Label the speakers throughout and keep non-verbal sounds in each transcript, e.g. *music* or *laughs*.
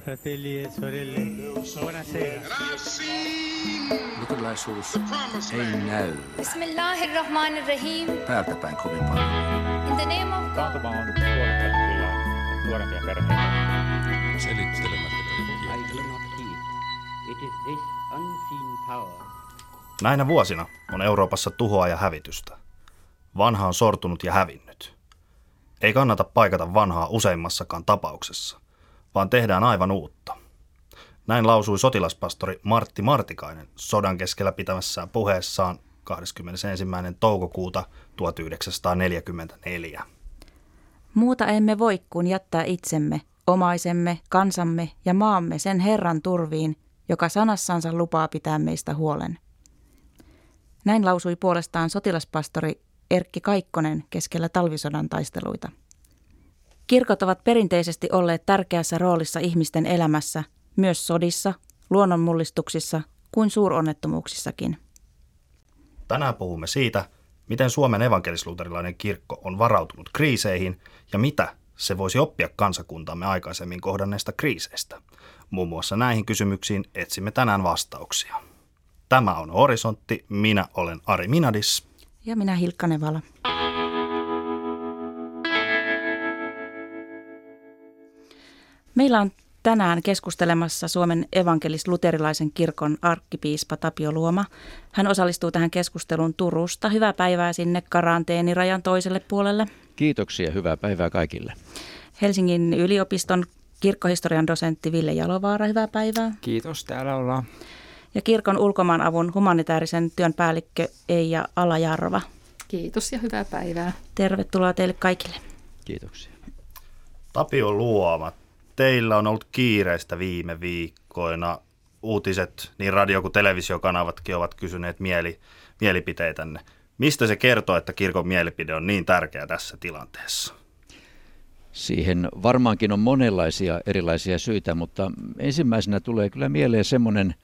Speaker 1: fratelli e sorelle, buonasera.
Speaker 2: Luterilaisuus ei näy
Speaker 3: Bismillahirrahmanirrahim.
Speaker 2: täältä päin kovin paljon.
Speaker 3: In the name of God.
Speaker 1: Taantuma on kyllä nuorempia perheitä.
Speaker 2: Selittelemättä
Speaker 4: Näinä vuosina on Euroopassa tuhoa ja hävitystä. Vanha on sortunut ja hävinnyt. Ei kannata paikata vanhaa useimmassakaan tapauksessa, vaan tehdään aivan uutta. Näin lausui sotilaspastori Martti Martikainen sodan keskellä pitämässään puheessaan 21. toukokuuta 1944.
Speaker 5: Muuta emme voi kuin jättää itsemme, omaisemme, kansamme ja maamme sen Herran turviin, joka sanassansa lupaa pitää meistä huolen. Näin lausui puolestaan sotilaspastori Erkki Kaikkonen keskellä talvisodan taisteluita. Kirkot ovat perinteisesti olleet tärkeässä roolissa ihmisten elämässä, myös sodissa, luonnonmullistuksissa kuin suuronnettomuuksissakin.
Speaker 4: Tänään puhumme siitä, miten Suomen evankelisluterilainen kirkko on varautunut kriiseihin ja mitä se voisi oppia kansakuntamme aikaisemmin kohdanneista kriiseistä. Muun muassa näihin kysymyksiin etsimme tänään vastauksia. Tämä on Horisontti, minä olen Ari Minadis.
Speaker 5: Ja minä Hilkka Nevala. Meillä on tänään keskustelemassa Suomen evankelis-luterilaisen kirkon arkkipiispa Tapio Luoma. Hän osallistuu tähän keskusteluun Turusta. Hyvää päivää sinne karanteenirajan toiselle puolelle.
Speaker 6: Kiitoksia, hyvää päivää kaikille.
Speaker 5: Helsingin yliopiston kirkkohistorian dosentti Ville Jalovaara, hyvää päivää.
Speaker 7: Kiitos, täällä ollaan.
Speaker 5: Ja kirkon ulkomaanavun humanitaarisen työn päällikkö Eija Alajarva.
Speaker 8: Kiitos ja hyvää päivää.
Speaker 5: Tervetuloa teille kaikille.
Speaker 6: Kiitoksia.
Speaker 4: Tapio Luoma, teillä on ollut kiireistä viime viikkoina. Uutiset, niin radio- kuin televisiokanavatkin ovat kysyneet mieli, mielipiteitänne. Mistä se kertoo, että kirkon mielipide on niin tärkeä tässä tilanteessa?
Speaker 6: Siihen varmaankin on monenlaisia erilaisia syitä, mutta ensimmäisenä tulee kyllä mieleen semmoinen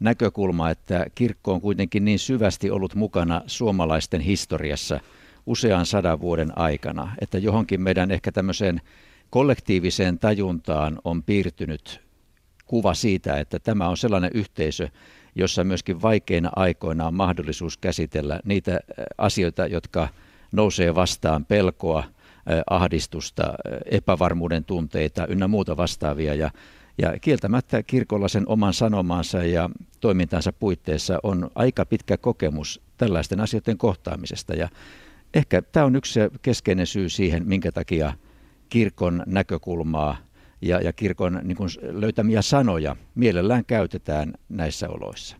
Speaker 6: näkökulma, että kirkko on kuitenkin niin syvästi ollut mukana suomalaisten historiassa usean sadan vuoden aikana, että johonkin meidän ehkä tämmöiseen kollektiiviseen tajuntaan on piirtynyt kuva siitä, että tämä on sellainen yhteisö, jossa myöskin vaikeina aikoina on mahdollisuus käsitellä niitä äh, asioita, jotka nousee vastaan pelkoa, äh, ahdistusta, äh, epävarmuuden tunteita ynnä muuta vastaavia. Ja, ja kieltämättä kirkolla sen oman sanomansa ja toimintansa puitteissa on aika pitkä kokemus tällaisten asioiden kohtaamisesta. Ja ehkä tämä on yksi keskeinen syy siihen, minkä takia kirkon näkökulmaa ja, ja kirkon niin kuin löytämiä sanoja mielellään käytetään näissä oloissa.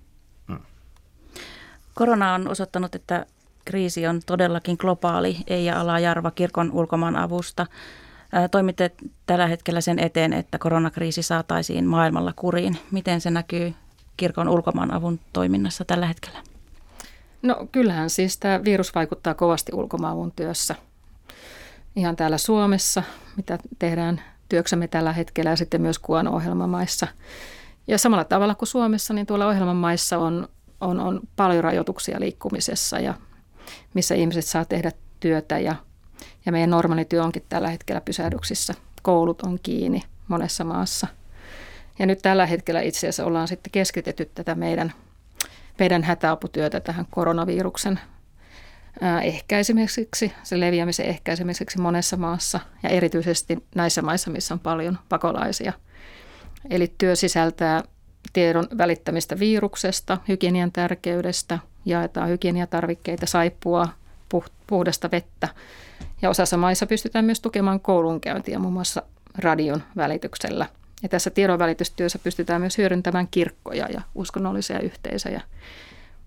Speaker 5: Korona on osoittanut, että kriisi on todellakin globaali. Eija Alajarva kirkon ulkomaan avusta. Toimitte tällä hetkellä sen eteen, että koronakriisi saataisiin maailmalla kuriin. Miten se näkyy kirkon ulkomaan avun toiminnassa tällä hetkellä?
Speaker 8: No kyllähän siis tämä virus vaikuttaa kovasti ulkomaavun työssä. Ihan täällä Suomessa, mitä tehdään työksemme tällä hetkellä ja sitten myös kuon ohjelmamaissa. Ja samalla tavalla kuin Suomessa, niin tuolla ohjelmamaissa on, on, on paljon rajoituksia liikkumisessa ja missä ihmiset saa tehdä työtä ja, ja meidän normaali työ onkin tällä hetkellä pysähdyksissä. Koulut on kiinni monessa maassa. Ja nyt tällä hetkellä itse asiassa ollaan sitten keskitetty tätä meidän, meidän hätäaputyötä tähän koronaviruksen ehkäisemiseksi, sen leviämisen ehkäisemiseksi monessa maassa ja erityisesti näissä maissa, missä on paljon pakolaisia. Eli työ sisältää tiedon välittämistä viruksesta, hygienian tärkeydestä, jaetaan hygieniatarvikkeita, saippua, puhdasta vettä. Ja osassa maissa pystytään myös tukemaan koulunkäyntiä muun muassa radion välityksellä. Ja tässä tiedonvälitystyössä pystytään myös hyödyntämään kirkkoja ja uskonnollisia yhteisöjä.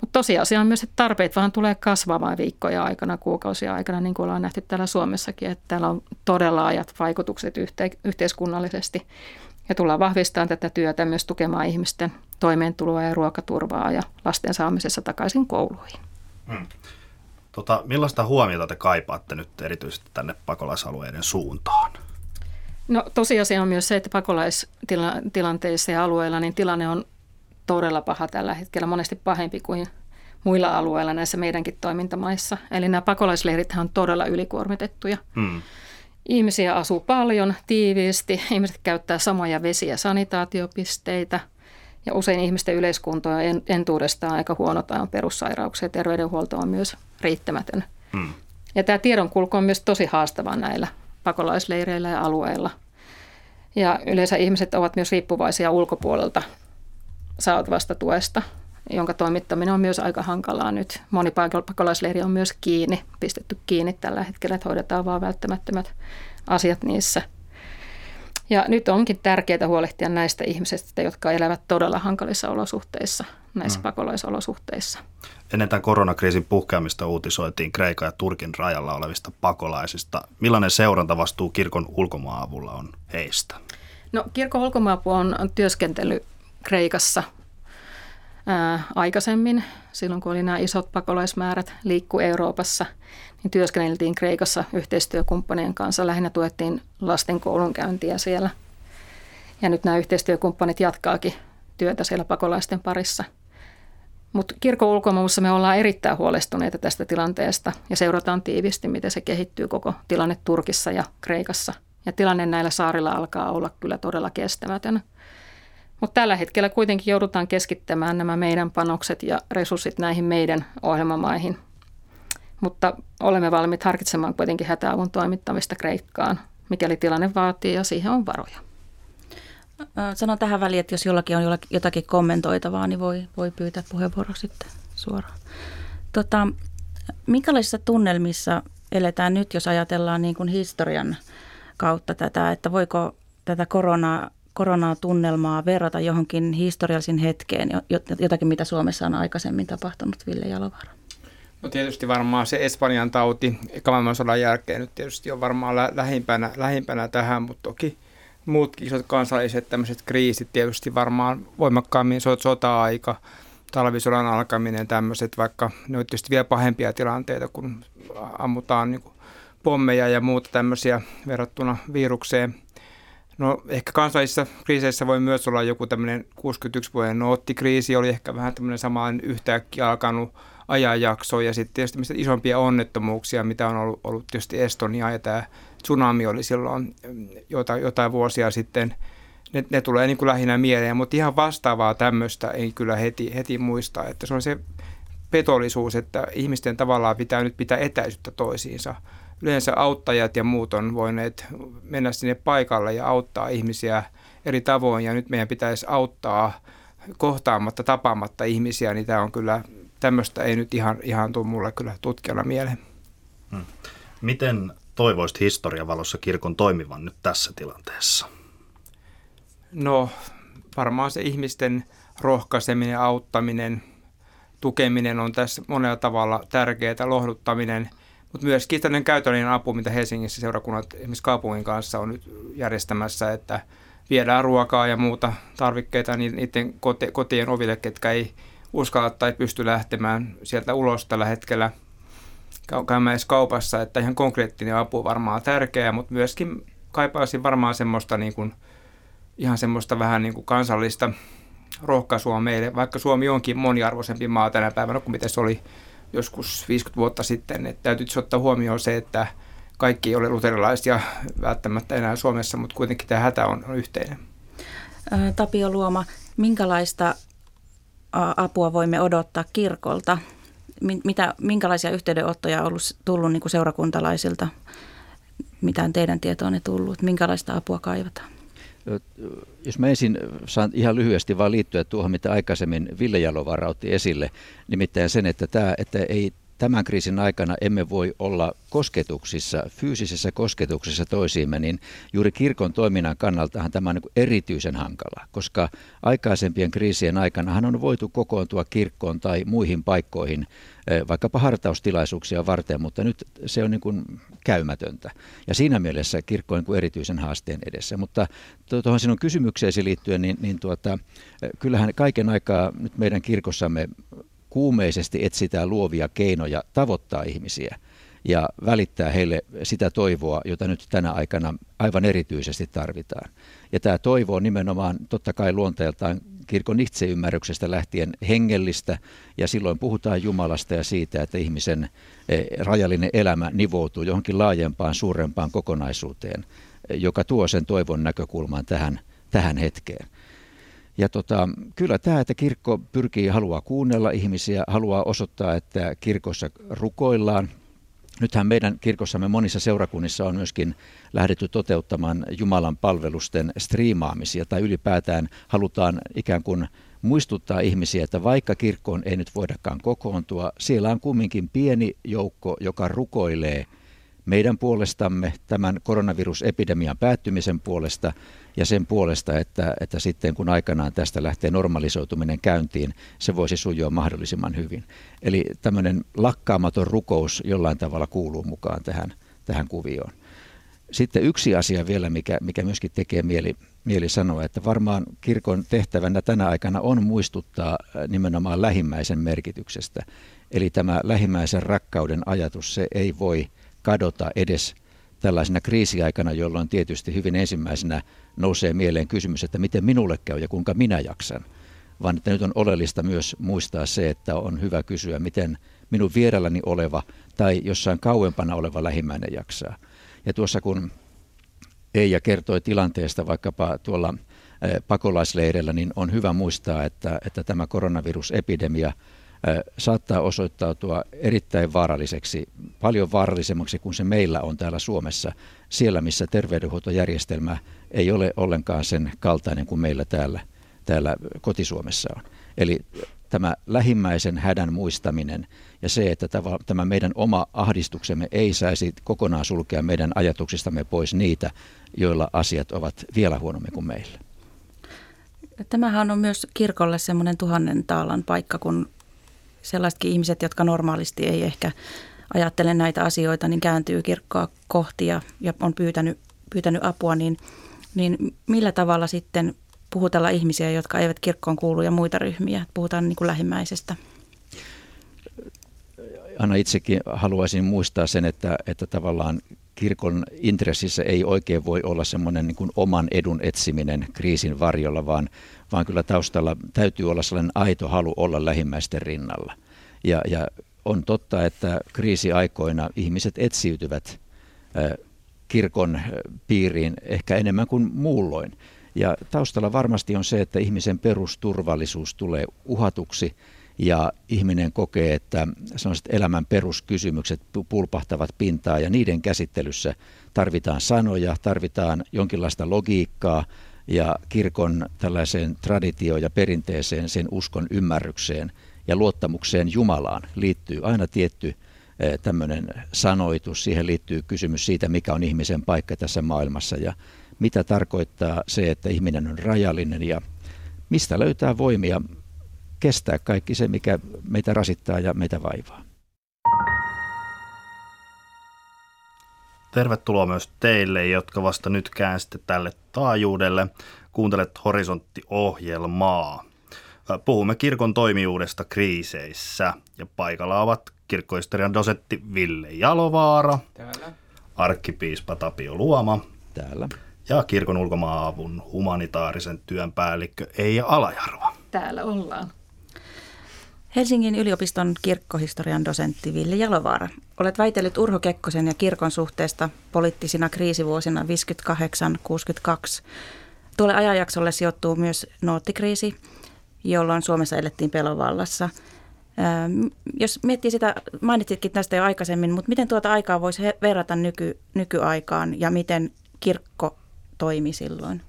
Speaker 8: Mutta tosiasia on myös, että tarpeet vaan tulee kasvamaan viikkoja aikana, kuukausia aikana, niin kuin ollaan nähty täällä Suomessakin, että täällä on todella ajat vaikutukset yhte- yhteiskunnallisesti. Ja tullaan vahvistamaan tätä työtä myös tukemaan ihmisten toimeentuloa ja ruokaturvaa ja lasten saamisessa takaisin kouluihin.
Speaker 4: Hmm. Tota, millaista huomiota te kaipaatte nyt erityisesti tänne pakolaisalueiden suuntaan?
Speaker 8: No tosiasia on myös se, että pakolaistilanteissa ja alueilla niin tilanne on todella paha tällä hetkellä, monesti pahempi kuin muilla alueilla näissä meidänkin toimintamaissa. Eli nämä pakolaisleirit on todella ylikuormitettuja. Hmm. Ihmisiä asuu paljon, tiiviisti. Ihmiset käyttää samoja vesi- ja sanitaatiopisteitä. Ja usein ihmisten yleiskunto on entuudestaan aika huono tai on perussairauksia. Terveydenhuolto on myös riittämätön. Hmm. Ja tämä tiedonkulku on myös tosi haastava näillä pakolaisleireillä ja alueilla. Ja yleensä ihmiset ovat myös riippuvaisia ulkopuolelta saatavasta tuesta, jonka toimittaminen on myös aika hankalaa nyt. Moni pakolaisleiri on myös kiinni, pistetty kiinni tällä hetkellä, että hoidetaan vain välttämättömät asiat niissä. Ja nyt onkin tärkeää huolehtia näistä ihmisistä, jotka elävät todella hankalissa olosuhteissa, näissä mm. pakolaisolosuhteissa.
Speaker 4: Ennen tämän koronakriisin puhkeamista uutisoitiin Kreikan ja Turkin rajalla olevista pakolaisista. Millainen seurantavastuu kirkon ulkomaavulla on heistä?
Speaker 8: No, kirkon ulkomaapu on työskentely Kreikassa ää, aikaisemmin, silloin kun oli nämä isot pakolaismäärät liikku Euroopassa, niin työskenneltiin Kreikassa yhteistyökumppanien kanssa. Lähinnä tuettiin lasten koulunkäyntiä siellä. Ja nyt nämä yhteistyökumppanit jatkaakin työtä siellä pakolaisten parissa. Mutta kirkon ulkomaailmassa me ollaan erittäin huolestuneita tästä tilanteesta ja seurataan tiivisti, miten se kehittyy koko tilanne Turkissa ja Kreikassa. Ja tilanne näillä saarilla alkaa olla kyllä todella kestämätön. Mutta tällä hetkellä kuitenkin joudutaan keskittämään nämä meidän panokset ja resurssit näihin meidän ohjelmamaihin. Mutta olemme valmiit harkitsemaan kuitenkin hätäavun toimittamista Kreikkaan, mikäli tilanne vaatii ja siihen on varoja.
Speaker 5: Sanon tähän väliin, että jos jollakin on jotakin kommentoitavaa, niin voi, voi pyytää puheenvuoro sitten suoraan. Tota, minkälaisissa tunnelmissa eletään nyt, jos ajatellaan niin kuin historian kautta tätä, että voiko tätä koronaa koronatunnelmaa verrata johonkin historiallisiin hetkeen, jotakin mitä Suomessa on aikaisemmin tapahtunut, Ville Jalovaara?
Speaker 7: No tietysti varmaan se Espanjan tauti maailmansodan jälkeen nyt tietysti on varmaan lä- lähimpänä, lähimpänä tähän, mutta toki muutkin isot kansalliset tämmöiset kriisit tietysti varmaan voimakkaammin sota-aika, talvisodan alkaminen, tämmöiset, vaikka ne on tietysti vielä pahempia tilanteita, kun ammutaan niin pommeja ja muuta tämmöisiä verrattuna virukseen – No ehkä kansallisissa kriiseissä voi myös olla joku tämmöinen 61 vuoden noottikriisi, oli ehkä vähän tämmöinen samaan yhtäkkiä alkanut ajanjakso ja sitten tietysti isompia onnettomuuksia, mitä on ollut, ollut tietysti Estonia ja tämä tsunami oli silloin mm, jotain, jotain vuosia sitten. Ne, ne tulee niin kuin lähinnä mieleen, mutta ihan vastaavaa tämmöistä ei kyllä heti, heti muista, että se on se petollisuus, että ihmisten tavallaan pitää nyt pitää etäisyyttä toisiinsa – yleensä auttajat ja muut on voineet mennä sinne paikalle ja auttaa ihmisiä eri tavoin. Ja nyt meidän pitäisi auttaa kohtaamatta, tapaamatta ihmisiä, niin tämä on kyllä, tämmöistä ei nyt ihan, ihan tule mulle kyllä tutkijana mieleen. Hmm.
Speaker 4: Miten toivoisit historian valossa kirkon toimivan nyt tässä tilanteessa?
Speaker 7: No varmaan se ihmisten rohkaiseminen, auttaminen, tukeminen on tässä monella tavalla tärkeää, lohduttaminen – mutta myöskin tämmöinen käytännön apu, mitä Helsingissä seurakunnat esimerkiksi kaupungin kanssa on nyt järjestämässä, että viedään ruokaa ja muuta tarvikkeita niiden kotien oville, ketkä ei uskalla tai pysty lähtemään sieltä ulos tällä hetkellä käymään edes kaupassa, että ihan konkreettinen apu on varmaan tärkeää, mutta myöskin kaipaisin varmaan semmoista niin kuin, ihan semmoista vähän niin kuin kansallista rohkaisua meille, vaikka Suomi onkin moniarvoisempi maa tänä päivänä kuin miten se oli joskus 50 vuotta sitten. Että täytyy ottaa huomioon se, että kaikki ei ole luterilaisia välttämättä enää Suomessa, mutta kuitenkin tämä hätä on, on yhteinen.
Speaker 5: Tapio Luoma, minkälaista apua voimme odottaa kirkolta? Mitä, minkälaisia yhteydenottoja on ollut, tullut niin kuin seurakuntalaisilta? Mitä on teidän tietoonne tullut? Minkälaista apua kaivataan?
Speaker 6: Jos mä ensin saan ihan lyhyesti vaan liittyä tuohon, mitä aikaisemmin Ville Jalovaara otti esille, nimittäin sen, että, tämä, että ei tämän kriisin aikana emme voi olla kosketuksissa, fyysisessä kosketuksessa toisiimme, niin juuri kirkon toiminnan kannaltahan tämä on niin erityisen hankala, koska aikaisempien kriisien aikana on voitu kokoontua kirkkoon tai muihin paikkoihin vaikkapa hartaustilaisuuksia varten, mutta nyt se on niin kuin käymätöntä. Ja siinä mielessä kirkko on niin erityisen haasteen edessä. Mutta tuohon sinun kysymykseesi liittyen, niin, niin tuota, kyllähän kaiken aikaa nyt meidän kirkossamme kuumeisesti etsitään luovia keinoja tavoittaa ihmisiä. ja välittää heille sitä toivoa, jota nyt tänä aikana aivan erityisesti tarvitaan. Ja tämä toivo on nimenomaan totta kai luonteeltaan kirkon itseymmärryksestä lähtien hengellistä, ja silloin puhutaan Jumalasta ja siitä, että ihmisen eh, rajallinen elämä nivoutuu johonkin laajempaan, suurempaan kokonaisuuteen, joka tuo sen toivon näkökulman tähän, tähän hetkeen. Ja tota, kyllä tämä, että kirkko pyrkii, haluaa kuunnella ihmisiä, haluaa osoittaa, että kirkossa rukoillaan, Nythän meidän kirkossamme monissa seurakunnissa on myöskin lähdetty toteuttamaan Jumalan palvelusten striimaamisia tai ylipäätään halutaan ikään kuin muistuttaa ihmisiä, että vaikka kirkkoon ei nyt voidakaan kokoontua, siellä on kumminkin pieni joukko, joka rukoilee meidän puolestamme tämän koronavirusepidemian päättymisen puolesta ja sen puolesta, että, että sitten kun aikanaan tästä lähtee normalisoituminen käyntiin, se voisi sujua mahdollisimman hyvin. Eli tämmöinen lakkaamaton rukous jollain tavalla kuuluu mukaan tähän, tähän kuvioon. Sitten yksi asia vielä, mikä, mikä myöskin tekee mieli, mieli sanoa, että varmaan kirkon tehtävänä tänä aikana on muistuttaa äh, nimenomaan lähimmäisen merkityksestä. Eli tämä lähimmäisen rakkauden ajatus, se ei voi kadota edes tällaisena kriisiaikana, jolloin tietysti hyvin ensimmäisenä nousee mieleen kysymys, että miten minulle käy ja kuinka minä jaksan. Vaan että nyt on oleellista myös muistaa se, että on hyvä kysyä, miten minun vierelläni oleva tai jossain kauempana oleva lähimmäinen jaksaa. Ja tuossa kun Eija kertoi tilanteesta vaikkapa tuolla pakolaisleireillä, niin on hyvä muistaa, että, että tämä koronavirusepidemia – saattaa osoittautua erittäin vaaralliseksi, paljon vaarallisemmaksi kuin se meillä on täällä Suomessa, siellä missä terveydenhuoltojärjestelmä ei ole ollenkaan sen kaltainen kuin meillä täällä, täällä kotisuomessa on. Eli tämä lähimmäisen hädän muistaminen ja se, että tämä meidän oma ahdistuksemme ei saisi kokonaan sulkea meidän ajatuksistamme pois niitä, joilla asiat ovat vielä huonommin kuin meillä.
Speaker 5: Tämähän on myös kirkolle semmoinen tuhannen taalan paikka, kun sellaisetkin ihmiset, jotka normaalisti ei ehkä ajattele näitä asioita, niin kääntyy kirkkoa kohti ja, ja on pyytänyt, pyytänyt apua, niin, niin millä tavalla sitten puhutella ihmisiä, jotka eivät kirkkoon kuulu ja muita ryhmiä? Puhutaan niin kuin lähimmäisestä.
Speaker 6: Anna itsekin haluaisin muistaa sen, että, että tavallaan kirkon intressissä ei oikein voi olla semmoinen niin kuin oman edun etsiminen kriisin varjolla, vaan, vaan kyllä taustalla täytyy olla sellainen aito halu olla lähimmäisten rinnalla. Ja, ja on totta, että kriisiaikoina ihmiset etsiytyvät kirkon piiriin ehkä enemmän kuin muulloin. Ja taustalla varmasti on se, että ihmisen perusturvallisuus tulee uhatuksi ja ihminen kokee, että sellaiset elämän peruskysymykset pulpahtavat pintaa ja niiden käsittelyssä tarvitaan sanoja, tarvitaan jonkinlaista logiikkaa ja kirkon tällaiseen traditioon ja perinteeseen, sen uskon ymmärrykseen ja luottamukseen Jumalaan liittyy aina tietty eh, tämmöinen sanoitus. Siihen liittyy kysymys siitä, mikä on ihmisen paikka tässä maailmassa ja mitä tarkoittaa se, että ihminen on rajallinen ja mistä löytää voimia kestää kaikki se, mikä meitä rasittaa ja meitä vaivaa.
Speaker 4: Tervetuloa myös teille, jotka vasta nyt käänsitte tälle taajuudelle. Kuuntelet Horisontti-ohjelmaa. Puhumme kirkon toimijuudesta kriiseissä ja paikalla ovat kirkkohistorian dosetti Ville Jalovaara,
Speaker 7: Täällä.
Speaker 4: arkkipiispa Tapio Luoma
Speaker 6: Täällä.
Speaker 4: ja kirkon ulkomaavun humanitaarisen työn päällikkö Eija Alajarva.
Speaker 8: Täällä ollaan.
Speaker 5: Helsingin yliopiston kirkkohistorian dosentti Ville Jalovaara. Olet väitellyt Urho Kekkosen ja kirkon suhteesta poliittisina kriisivuosina 58-62. Tuolle ajanjaksolle sijoittuu myös noottikriisi, jolloin Suomessa elettiin pelovallassa. Jos miettii sitä, mainitsitkin tästä jo aikaisemmin, mutta miten tuota aikaa voisi verrata nyky, nykyaikaan ja miten kirkko toimi silloin?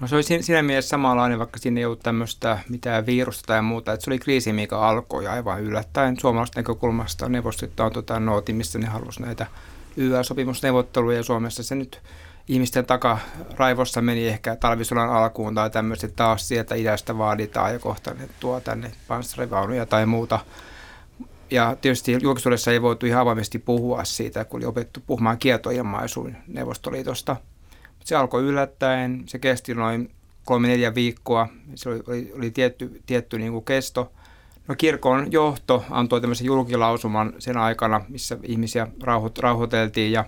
Speaker 7: No se oli siinä mielessä samanlainen, vaikka siinä ei ollut tämmöistä mitään virusta tai muuta. Että se oli kriisi, mikä alkoi aivan yllättäen suomalaisten näkökulmasta. Neuvostoliitto on tota nooti, missä ne halusivat näitä YA-sopimusneuvotteluja ja Suomessa se nyt ihmisten takaraivossa meni ehkä talvisodan alkuun tai tämmöiset taas sieltä idästä vaaditaan ja kohta ne tuo tänne panssarivaunuja tai muuta. Ja tietysti julkisuudessa ei voitu ihan avoimesti puhua siitä, kun oli opettu puhumaan kietoilmaisuun Neuvostoliitosta – se alkoi yllättäen, se kesti noin kolme neljä viikkoa, se oli, oli, oli tietty, tietty niin kuin kesto. No kirkon johto antoi tämmöisen julkilausuman sen aikana, missä ihmisiä rauhoit, rauhoiteltiin ja,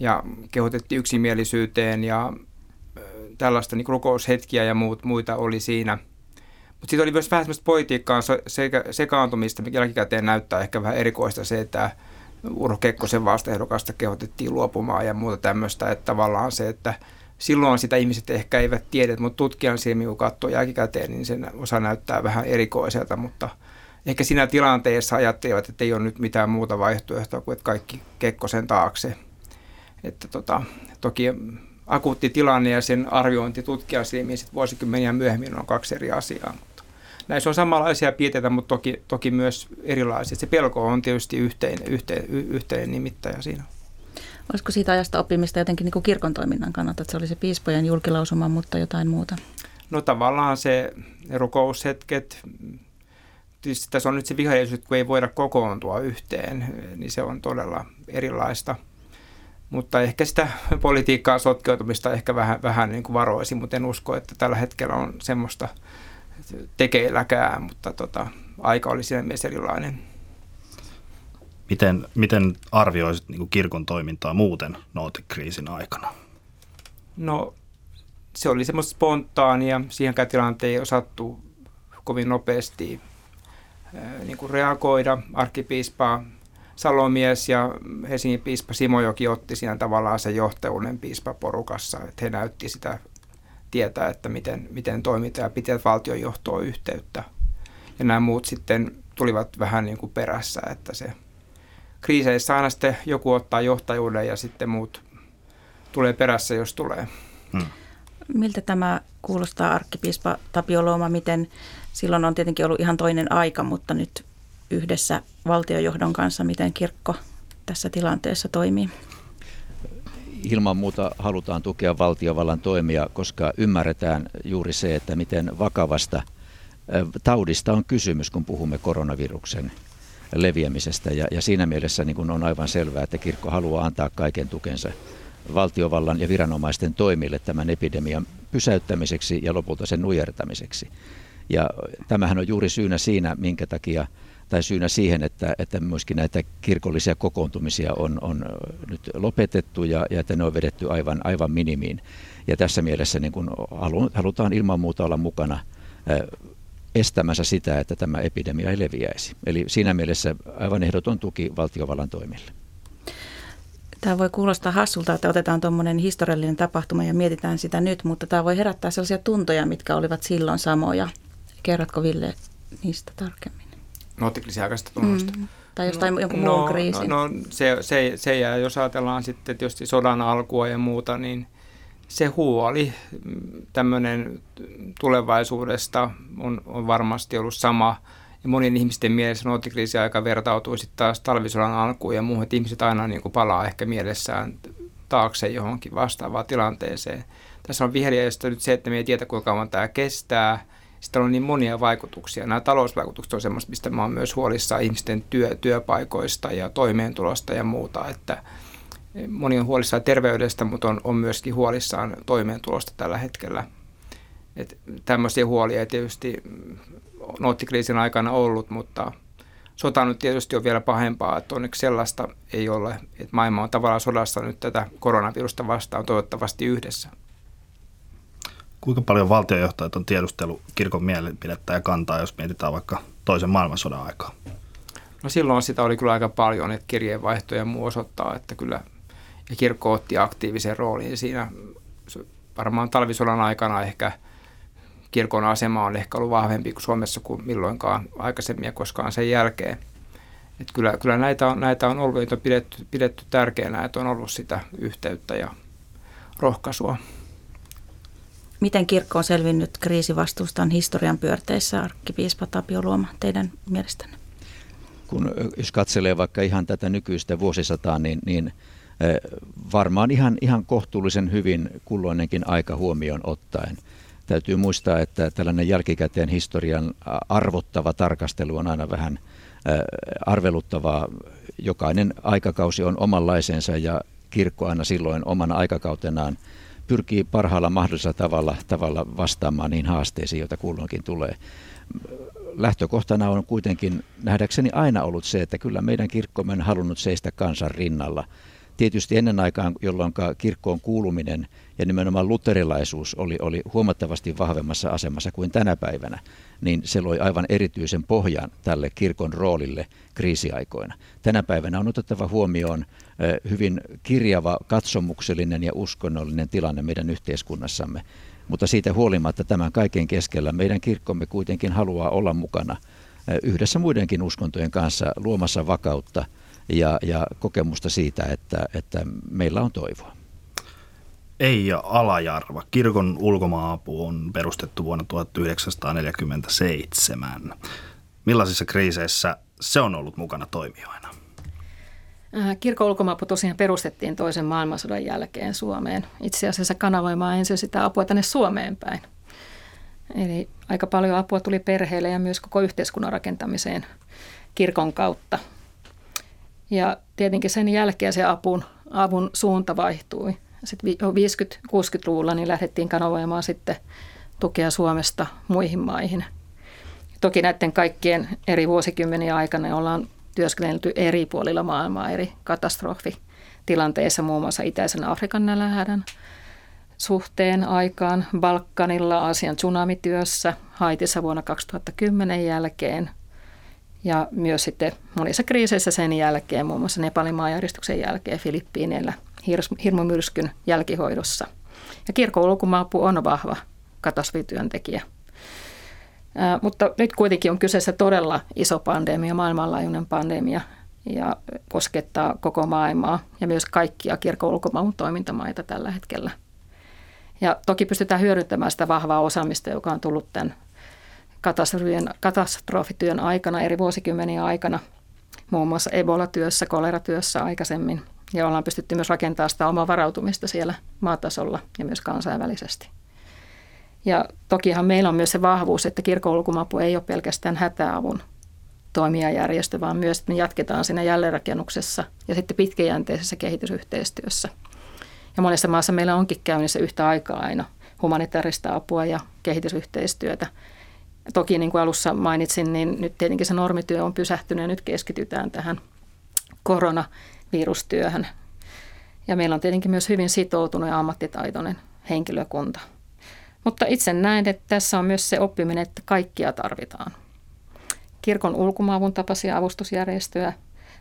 Speaker 7: ja kehotettiin yksimielisyyteen ja tällaista niin rukoushetkiä ja muut, muita oli siinä. Mutta sitten oli myös vähän semmoista politiikkaan sekaantumista, mikä jälkikäteen näyttää ehkä vähän erikoista se, että Urho Kekkosen vastaehdokasta kehotettiin luopumaan ja muuta tämmöistä, että tavallaan se, että silloin sitä ihmiset ehkä eivät tiedä, mutta tutkijan silmiin kun katsoo jälkikäteen, niin sen osa näyttää vähän erikoiselta, mutta ehkä siinä tilanteessa ajattelivat, että ei ole nyt mitään muuta vaihtoehtoa kuin että kaikki Kekkosen taakse. Että tota, toki akuutti tilanne ja sen arviointi tutkijan silmiin sit vuosikymmeniä myöhemmin on kaksi eri asiaa. Näissä on samanlaisia piirteitä, mutta toki, toki myös erilaisia. Se pelko on tietysti yhteinen, yhteinen, yhteinen nimittäjä siinä.
Speaker 5: Olisiko siitä ajasta oppimista jotenkin niin kuin kirkon toiminnan kannalta, että se oli se piispojen julkilausuma, mutta jotain muuta?
Speaker 7: No tavallaan se rukoushetket, tietysti tässä on nyt se vihaisuus, kun ei voida kokoontua yhteen, niin se on todella erilaista. Mutta ehkä sitä politiikkaa sotkeutumista ehkä vähän, vähän niin kuin varoisin, mutta en usko, että tällä hetkellä on semmoista tekeilläkään, mutta tota, aika oli siinä mielessä erilainen.
Speaker 4: Miten, miten arvioisit niin kirkon toimintaa muuten nootikriisin aikana?
Speaker 7: No se oli semmoista spontaania, siihenkään tilanteen ei osattu kovin nopeasti niin kuin reagoida. Arkkipiispa Salomies ja Helsingin piispa Simojoki otti siinä tavallaan se johtajuuden piispaporukassa, että he näytti sitä tietää, että miten, miten toimitaan ja pitivät valtionjohtoon yhteyttä. Ja nämä muut sitten tulivat vähän niin kuin perässä, että se kriiseissä aina sitten joku ottaa johtajuuden ja sitten muut tulee perässä, jos tulee. Hmm.
Speaker 5: Miltä tämä kuulostaa arkkipiispa Tapio Looma, miten silloin on tietenkin ollut ihan toinen aika, mutta nyt yhdessä valtiojohdon kanssa, miten kirkko tässä tilanteessa toimii?
Speaker 6: Ilman muuta halutaan tukea valtiovallan toimia, koska ymmärretään juuri se, että miten vakavasta taudista on kysymys, kun puhumme koronaviruksen leviämisestä. Ja, ja siinä mielessä niin kun on aivan selvää, että kirkko haluaa antaa kaiken tukensa valtiovallan ja viranomaisten toimille tämän epidemian pysäyttämiseksi ja lopulta sen nujertamiseksi. Ja tämähän on juuri syynä siinä, minkä takia tai syynä siihen, että, että myöskin näitä kirkollisia kokoontumisia on, on nyt lopetettu ja, ja että ne on vedetty aivan, aivan minimiin. Ja tässä mielessä niin kun halutaan ilman muuta olla mukana estämässä sitä, että tämä epidemia ei leviäisi. Eli siinä mielessä aivan ehdoton tuki valtiovallan toimille.
Speaker 5: Tämä voi kuulostaa hassulta, että otetaan tuommoinen historiallinen tapahtuma ja mietitään sitä nyt, mutta tämä voi herättää sellaisia tuntoja, mitkä olivat silloin samoja. Kerrotko Ville niistä tarkemmin?
Speaker 7: Noottiklisiaikaisesta tunnosta. Mm.
Speaker 5: Tai jostain no, jonkun no, muun kriisin.
Speaker 7: No, no se, se, se jää, jos ajatellaan sitten tietysti sodan alkua ja muuta, niin se huoli tämmöinen tulevaisuudesta on, on varmasti ollut sama. Ja monien ihmisten mielessä noottikriisi aika vertautuu sitten taas talvisodan alkuun ja muuhun, että ihmiset aina niin kuin palaa ehkä mielessään taakse johonkin vastaavaan tilanteeseen. Tässä on viheliäistä nyt se, että me ei tiedä kuinka kauan tämä kestää. Sitten on niin monia vaikutuksia. Nämä talousvaikutukset on semmoista, mistä mä oon myös huolissaan ihmisten työ, työpaikoista ja toimeentulosta ja muuta, että – Moni on huolissaan terveydestä, mutta on, on myöskin huolissaan toimeentulosta tällä hetkellä. Et tämmöisiä huolia ei tietysti noottikriisin aikana ollut, mutta sota nyt tietysti on vielä pahempaa, että onneksi sellaista ei ole, että maailma on tavallaan sodassa nyt tätä koronavirusta vastaan toivottavasti yhdessä.
Speaker 4: Kuinka paljon valtiojohtajat on tiedustellut kirkon mielipidettä ja kantaa, jos mietitään vaikka toisen maailmansodan aikaa?
Speaker 7: No silloin sitä oli kyllä aika paljon, että kirjeenvaihto ja muu osoittaa, että kyllä ja kirkko otti aktiivisen roolin siinä. Varmaan talvisodan aikana ehkä kirkon asema on ehkä ollut vahvempi kuin Suomessa kuin milloinkaan aikaisemmin ja koskaan sen jälkeen. Et kyllä, kyllä näitä, on, näitä on ollut, on pidetty, pidetty tärkeänä, että on ollut sitä yhteyttä ja rohkaisua.
Speaker 5: Miten kirkko on selvinnyt kriisivastuustaan historian pyörteissä, arkkipiispa Tapio Luoma, teidän mielestänne?
Speaker 6: Kun, jos katselee vaikka ihan tätä nykyistä vuosisataa, niin, niin varmaan ihan, ihan kohtuullisen hyvin kulloinenkin aika huomioon ottaen. Täytyy muistaa, että tällainen jälkikäteen historian arvottava tarkastelu on aina vähän arveluttavaa. Jokainen aikakausi on omanlaisensa ja kirkko aina silloin omana aikakautenaan pyrkii parhaalla mahdollisella tavalla, tavalla vastaamaan niihin haasteisiin, joita kulloinkin tulee. lähtökohtana on kuitenkin nähdäkseni aina ollut se, että kyllä meidän kirkkomme on halunnut seistä kansan rinnalla. Tietysti ennen aikaan, jolloin kirkkoon kuuluminen ja nimenomaan luterilaisuus oli, oli huomattavasti vahvemmassa asemassa kuin tänä päivänä, niin se loi aivan erityisen pohjan tälle kirkon roolille kriisiaikoina. Tänä päivänä on otettava huomioon hyvin kirjava, katsomuksellinen ja uskonnollinen tilanne meidän yhteiskunnassamme. Mutta siitä huolimatta tämän kaiken keskellä meidän kirkkomme kuitenkin haluaa olla mukana yhdessä muidenkin uskontojen kanssa luomassa vakautta ja, ja kokemusta siitä, että, että meillä on toivoa.
Speaker 4: Eija Alajarva. Kirkon ulkomaapu on perustettu vuonna 1947. Millaisissa kriiseissä se on ollut mukana toimijoina?
Speaker 8: Äh, kirkon ulkomaapu tosiaan perustettiin toisen maailmansodan jälkeen Suomeen. Itse asiassa kanavoimaan ensin sitä apua tänne Suomeen päin. Eli aika paljon apua tuli perheille ja myös koko yhteiskunnan rakentamiseen kirkon kautta. Ja tietenkin sen jälkeen se apun, avun suunta vaihtui. Sitten 50-60-luvulla niin lähdettiin kanavoimaan sitten tukea Suomesta muihin maihin. Toki näiden kaikkien eri vuosikymmenien aikana ollaan työskennelty eri puolilla maailmaa eri katastrofitilanteissa, muun muassa Itäisen Afrikan nälänhädän suhteen aikaan, Balkanilla Aasian tsunamityössä, Haitissa vuonna 2010 jälkeen ja myös sitten monissa kriiseissä sen jälkeen, muun muassa Nepalin maanjäristyksen jälkeen Filippiineillä hirmumyrskyn jälkihoidossa. Ja kirkon on vahva katastrofityöntekijä – mutta nyt kuitenkin on kyseessä todella iso pandemia, maailmanlaajuinen pandemia ja koskettaa koko maailmaa ja myös kaikkia kirkon ulkomaan toimintamaita tällä hetkellä. Ja toki pystytään hyödyntämään sitä vahvaa osaamista, joka on tullut tämän katastrofityön aikana, eri vuosikymmeniä aikana, muun muassa Ebola-työssä, koleratyössä aikaisemmin. Ja ollaan pystytty myös rakentamaan sitä omaa varautumista siellä maatasolla ja myös kansainvälisesti. Ja tokihan meillä on myös se vahvuus, että kirkon ulkomapu ei ole pelkästään hätäavun toimijajärjestö, vaan myös, että me jatketaan siinä jälleenrakennuksessa ja sitten pitkäjänteisessä kehitysyhteistyössä. Ja monessa maassa meillä onkin käynnissä yhtä aikaa aina humanitaarista apua ja kehitysyhteistyötä. Toki niin kuin alussa mainitsin, niin nyt tietenkin se normityö on pysähtynyt ja nyt keskitytään tähän koronavirustyöhön. Ja meillä on tietenkin myös hyvin sitoutunut ja ammattitaitoinen henkilökunta – mutta itse näen, että tässä on myös se oppiminen, että kaikkia tarvitaan. Kirkon ulkomaavun tapaisia avustusjärjestöjä,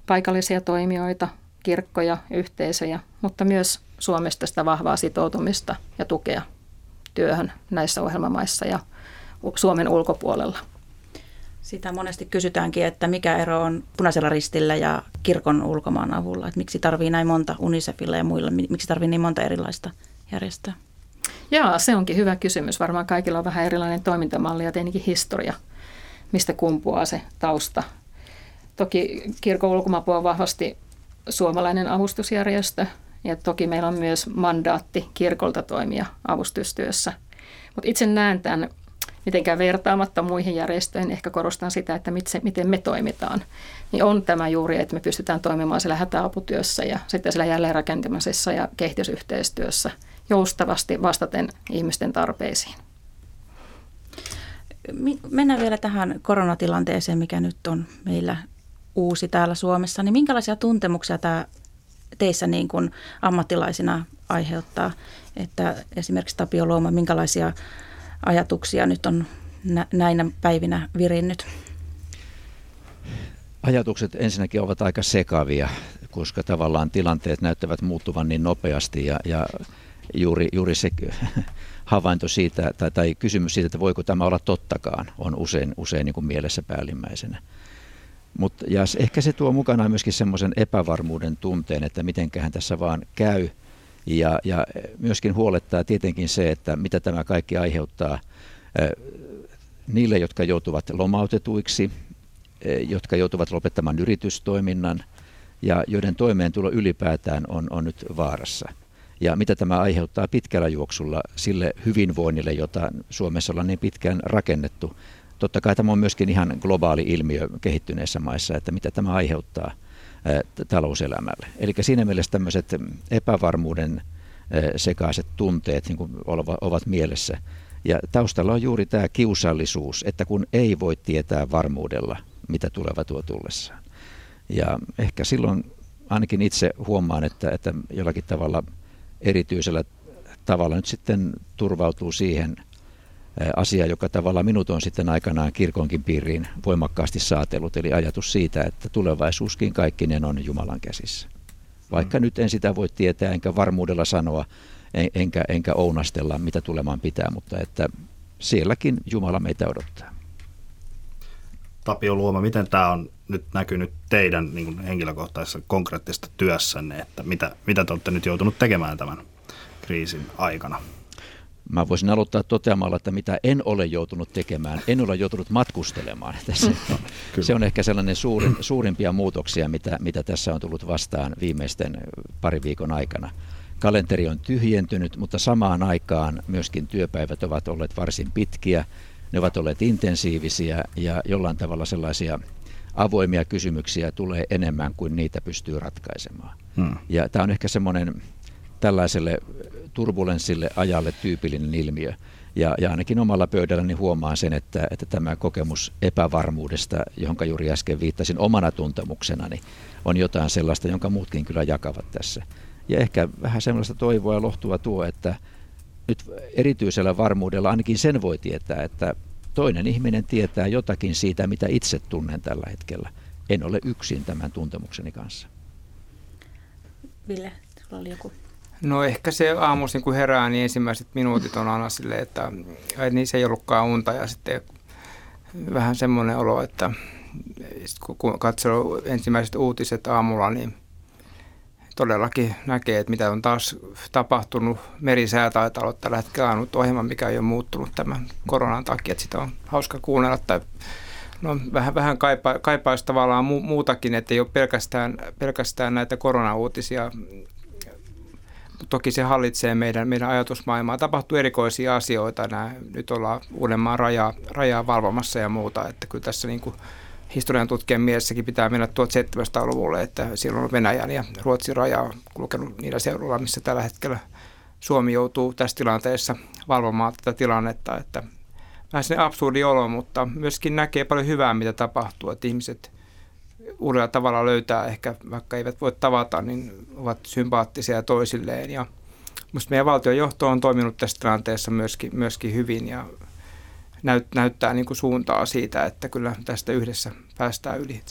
Speaker 8: paikallisia toimijoita, kirkkoja, yhteisöjä, mutta myös Suomesta sitä vahvaa sitoutumista ja tukea työhön näissä ohjelmamaissa ja Suomen ulkopuolella.
Speaker 5: Sitä monesti kysytäänkin, että mikä ero on punaisella ristillä ja kirkon ulkomaan avulla. Että miksi tarvii näin monta Unicefilla ja muilla, miksi tarvii niin monta erilaista järjestöä?
Speaker 8: Joo, se onkin hyvä kysymys. Varmaan kaikilla on vähän erilainen toimintamalli ja tietenkin historia, mistä kumpuaa se tausta. Toki kirkon ulkomapu on vahvasti suomalainen avustusjärjestö ja toki meillä on myös mandaatti kirkolta toimia avustustyössä. Mutta itse näen tämän mitenkään vertaamatta muihin järjestöihin, ehkä korostan sitä, että miten me toimitaan, niin on tämä juuri, että me pystytään toimimaan siellä hätäaputyössä ja sitten siellä jälleenrakentamisessa ja kehitysyhteistyössä – joustavasti vastaten ihmisten tarpeisiin.
Speaker 5: Mennään vielä tähän koronatilanteeseen, mikä nyt on meillä uusi täällä Suomessa. Niin minkälaisia tuntemuksia tämä teissä niin kuin ammattilaisina aiheuttaa? Että esimerkiksi Tapio Looma, minkälaisia ajatuksia nyt on näinä päivinä virinnyt?
Speaker 6: Ajatukset ensinnäkin ovat aika sekavia, koska tavallaan tilanteet näyttävät muuttuvan niin nopeasti ja, ja juuri, juuri se *laughs* havainto siitä tai, tai kysymys siitä, että voiko tämä olla tottakaan, on usein, usein niin kuin mielessä päällimmäisenä. Mut, ja ehkä se tuo mukanaan myöskin semmoisen epävarmuuden tunteen, että mitenköhän tässä vaan käy. Ja, ja myöskin huolettaa tietenkin se, että mitä tämä kaikki aiheuttaa niille, jotka joutuvat lomautetuiksi, jotka joutuvat lopettamaan yritystoiminnan ja joiden toimeentulo ylipäätään on, on nyt vaarassa – ja mitä tämä aiheuttaa pitkällä juoksulla sille hyvinvoinnille, jota Suomessa ollaan niin pitkään rakennettu. Totta kai tämä on myöskin ihan globaali ilmiö kehittyneissä maissa, että mitä tämä aiheuttaa talouselämälle. Eli siinä mielessä tämmöiset epävarmuuden sekaiset tunteet niin ovat mielessä. Ja taustalla on juuri tämä kiusallisuus, että kun ei voi tietää varmuudella, mitä tuleva tuo tullessaan. Ja ehkä silloin ainakin itse huomaan, että, että jollakin tavalla erityisellä tavalla nyt sitten turvautuu siihen asia, joka tavallaan minut on sitten aikanaan kirkonkin piiriin voimakkaasti saatellut, eli ajatus siitä, että tulevaisuuskin kaikkinen on Jumalan käsissä. Vaikka mm. nyt en sitä voi tietää, enkä varmuudella sanoa, enkä, enkä ounastella, mitä tulemaan pitää, mutta että sielläkin Jumala meitä odottaa.
Speaker 4: Tapio Luoma, miten tämä on nyt näkynyt teidän niin kuin henkilökohtaisessa konkreettisessa työssänne, että mitä, mitä te olette nyt joutunut tekemään tämän kriisin aikana?
Speaker 6: Mä voisin aloittaa toteamalla, että mitä en ole joutunut tekemään, en ole joutunut matkustelemaan. *laughs* Tässä, no, se on ehkä sellainen suurin, suurimpia muutoksia, mitä, mitä tässä on tullut vastaan viimeisten pari viikon aikana. Kalenteri on tyhjentynyt, mutta samaan aikaan myöskin työpäivät ovat olleet varsin pitkiä. Ne ovat olleet intensiivisiä ja jollain tavalla sellaisia avoimia kysymyksiä tulee enemmän kuin niitä pystyy ratkaisemaan. Hmm. Ja tämä on ehkä semmoinen tällaiselle turbulenssille ajalle tyypillinen ilmiö. Ja, ja ainakin omalla pöydälläni huomaan sen, että, että tämä kokemus epävarmuudesta, johon juuri äsken viittasin omana tuntemuksenani, on jotain sellaista, jonka muutkin kyllä jakavat tässä. Ja ehkä vähän sellaista toivoa ja lohtua tuo, että nyt erityisellä varmuudella ainakin sen voi tietää, että toinen ihminen tietää jotakin siitä, mitä itse tunnen tällä hetkellä. En ole yksin tämän tuntemukseni kanssa.
Speaker 5: Ville, sulla oli joku
Speaker 7: No ehkä se aamuisin kun herää, niin ensimmäiset minuutit on aina silleen, että niin se ei ollutkaan unta ja sitten vähän semmoinen olo, että kun katsoo ensimmäiset uutiset aamulla, niin todellakin näkee, että mitä on taas tapahtunut. Merisää taitaa olla tällä hetkellä ainut ohjelma, mikä ei ole muuttunut tämän koronan takia, että sitä on hauska kuunnella. Tai no, vähän, vähän kaipa, kaipaisi tavallaan muutakin, että ei ole pelkästään, pelkästään näitä koronauutisia toki se hallitsee meidän, meidän ajatusmaailmaa. Tapahtuu erikoisia asioita. Nämä, nyt ollaan Uudenmaan rajaa, rajaa valvomassa ja muuta. Että kyllä tässä niin kuin historian tutkijan mielessäkin pitää mennä 1700-luvulle, että silloin Venäjän ja Ruotsin raja on kulkenut niillä seudulla, missä tällä hetkellä Suomi joutuu tässä tilanteessa valvomaan tätä tilannetta. Että vähän se absurdi olo, mutta myöskin näkee paljon hyvää, mitä tapahtuu, että ihmiset uudella tavalla löytää ehkä, vaikka eivät voi tavata, niin ovat sympaattisia toisilleen. Ja musta meidän valtionjohto on toiminut tässä tilanteessa myöskin, myöskin hyvin ja näyt, näyttää niin kuin suuntaa siitä, että kyllä tästä yhdessä päästään yli.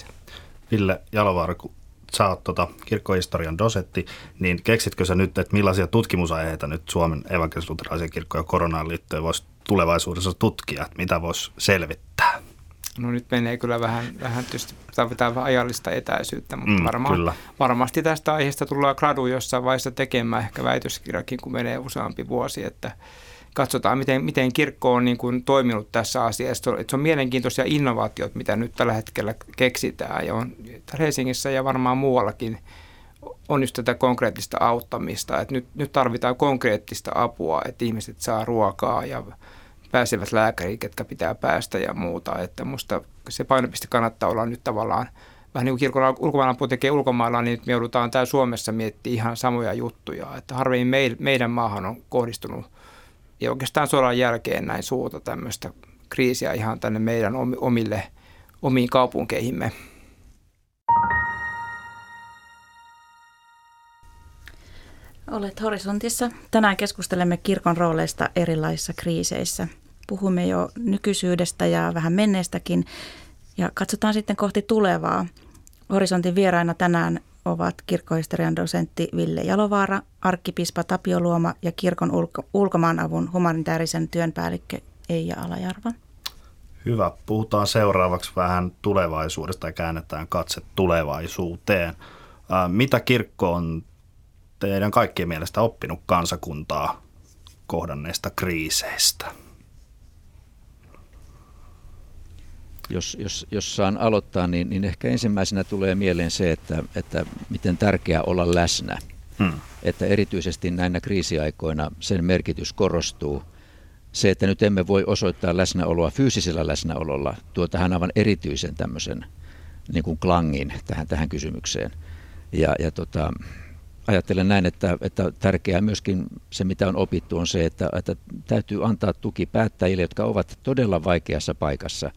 Speaker 4: Ville Jalovaara, kun sä oot tota kirkkohistorian dosetti, niin keksitkö sä nyt, että millaisia tutkimusaiheita nyt Suomen evankelis-luterilaisen kirkkoon ja koronaan liittyen voisi tulevaisuudessa tutkia, että mitä voisi selvittää?
Speaker 7: No nyt menee kyllä vähän, vähän tietysti tarvitaan vähän ajallista etäisyyttä, mutta mm, varmaan, kyllä. varmasti tästä aiheesta tullaan gradu jossain vaiheessa tekemään ehkä väitöskirjakin, kun menee useampi vuosi, että katsotaan, miten, miten kirkko on niin kuin toiminut tässä asiassa. Että se on mielenkiintoisia innovaatiot, mitä nyt tällä hetkellä keksitään ja on Helsingissä ja varmaan muuallakin on just tätä konkreettista auttamista. Että nyt, nyt tarvitaan konkreettista apua, että ihmiset saa ruokaa ja pääsevät lääkäriin, ketkä pitää päästä ja muuta. Että musta se painopiste kannattaa olla nyt tavallaan vähän niin kuin kirkon ulkomaanapu tekee ulkomailla, niin nyt me joudutaan täällä Suomessa miettimään ihan samoja juttuja. Että harvemmin meidän maahan on kohdistunut ja oikeastaan sodan jälkeen näin suurta tämmöistä kriisiä ihan tänne meidän omille, omiin kaupunkeihimme.
Speaker 5: Olet horisontissa. Tänään keskustelemme kirkon rooleista erilaisissa kriiseissä – puhumme jo nykyisyydestä ja vähän menneestäkin. Ja katsotaan sitten kohti tulevaa. Horisontin vieraina tänään ovat kirkkohistorian dosentti Ville Jalovaara, arkkipiispa Tapio Luoma ja kirkon ulko- ulkomaanavun humanitaarisen työn päällikkö Eija Alajärva.
Speaker 4: Hyvä. Puhutaan seuraavaksi vähän tulevaisuudesta ja käännetään katse tulevaisuuteen. Mitä kirkko on teidän kaikkien mielestä oppinut kansakuntaa kohdanneista kriiseistä?
Speaker 6: Jos, jos, jos saan aloittaa, niin, niin ehkä ensimmäisenä tulee mieleen se, että, että miten tärkeää olla läsnä. Hmm. Että erityisesti näinä kriisiaikoina sen merkitys korostuu. Se, että nyt emme voi osoittaa läsnäoloa fyysisellä läsnäololla, tuo tähän aivan erityisen tämmöisen niin kuin klangin tähän, tähän kysymykseen. Ja, ja tota, ajattelen näin, että, että tärkeää myöskin se, mitä on opittu, on se, että, että täytyy antaa tuki päättäjille, jotka ovat todella vaikeassa paikassa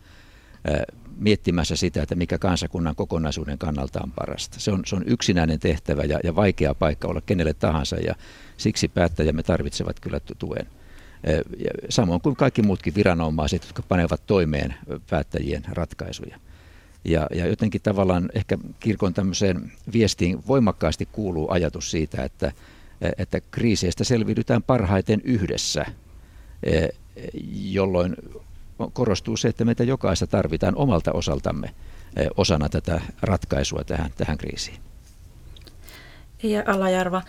Speaker 6: miettimässä sitä, että mikä kansakunnan kokonaisuuden kannalta on parasta. Se on, se on yksinäinen tehtävä ja, ja vaikea paikka olla kenelle tahansa ja siksi päättäjämme tarvitsevat kyllä tuen. Samoin kuin kaikki muutkin viranomaiset, jotka panevat toimeen päättäjien ratkaisuja. Ja, ja jotenkin tavallaan ehkä kirkon tämmöiseen viestiin voimakkaasti kuuluu ajatus siitä, että, että kriiseistä selviydytään parhaiten yhdessä, jolloin korostuu se, että meitä jokaista tarvitaan omalta osaltamme osana tätä ratkaisua tähän, tähän kriisiin.
Speaker 5: Ja Alajärva,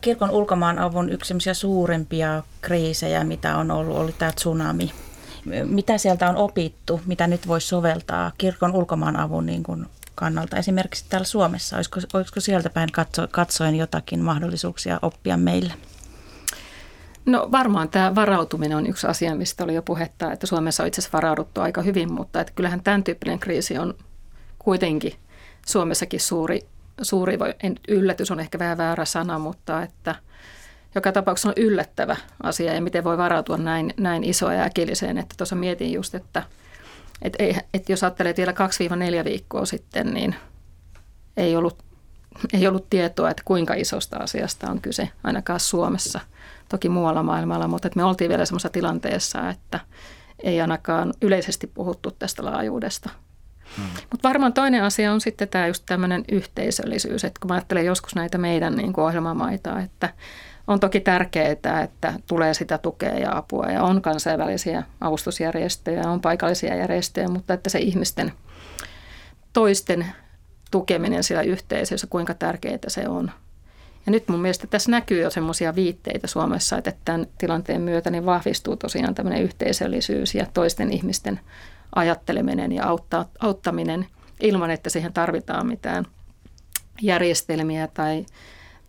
Speaker 5: kirkon ulkomaan avun yksi suurempia kriisejä, mitä on ollut, oli tämä tsunami. Mitä sieltä on opittu, mitä nyt voisi soveltaa kirkon ulkomaan avun niin kuin kannalta, esimerkiksi täällä Suomessa? Olisiko, olisiko sieltä päin katso, katsoen jotakin mahdollisuuksia oppia meille?
Speaker 8: No varmaan tämä varautuminen on yksi asia, mistä oli jo puhetta, että Suomessa on itse asiassa varauduttu aika hyvin, mutta että kyllähän tämän tyyppinen kriisi on kuitenkin Suomessakin suuri, suuri en, yllätys on ehkä vähän väärä sana, mutta että joka tapauksessa on yllättävä asia ja miten voi varautua näin, näin isoa ja äkilliseen, että tuossa mietin just, että et, ei, et jos ajattelee vielä 2-4 viikkoa sitten, niin ei ollut, ei ollut tietoa, että kuinka isosta asiasta on kyse ainakaan Suomessa – toki muualla maailmalla, mutta että me oltiin vielä semmoisessa tilanteessa, että ei ainakaan yleisesti puhuttu tästä laajuudesta. Hmm. Mutta varmaan toinen asia on sitten tämä just tämmöinen yhteisöllisyys, että kun mä ajattelen joskus näitä meidän niin kuin ohjelmamaita, että on toki tärkeää, että tulee sitä tukea ja apua ja on kansainvälisiä avustusjärjestöjä, on paikallisia järjestöjä, mutta että se ihmisten toisten tukeminen siellä yhteisössä, kuinka tärkeää se on. Ja nyt mun mielestä tässä näkyy jo semmoisia viitteitä Suomessa, että tämän tilanteen myötä niin vahvistuu tosiaan tämmöinen yhteisöllisyys ja toisten ihmisten ajatteleminen ja auttaa, auttaminen ilman, että siihen tarvitaan mitään järjestelmiä tai,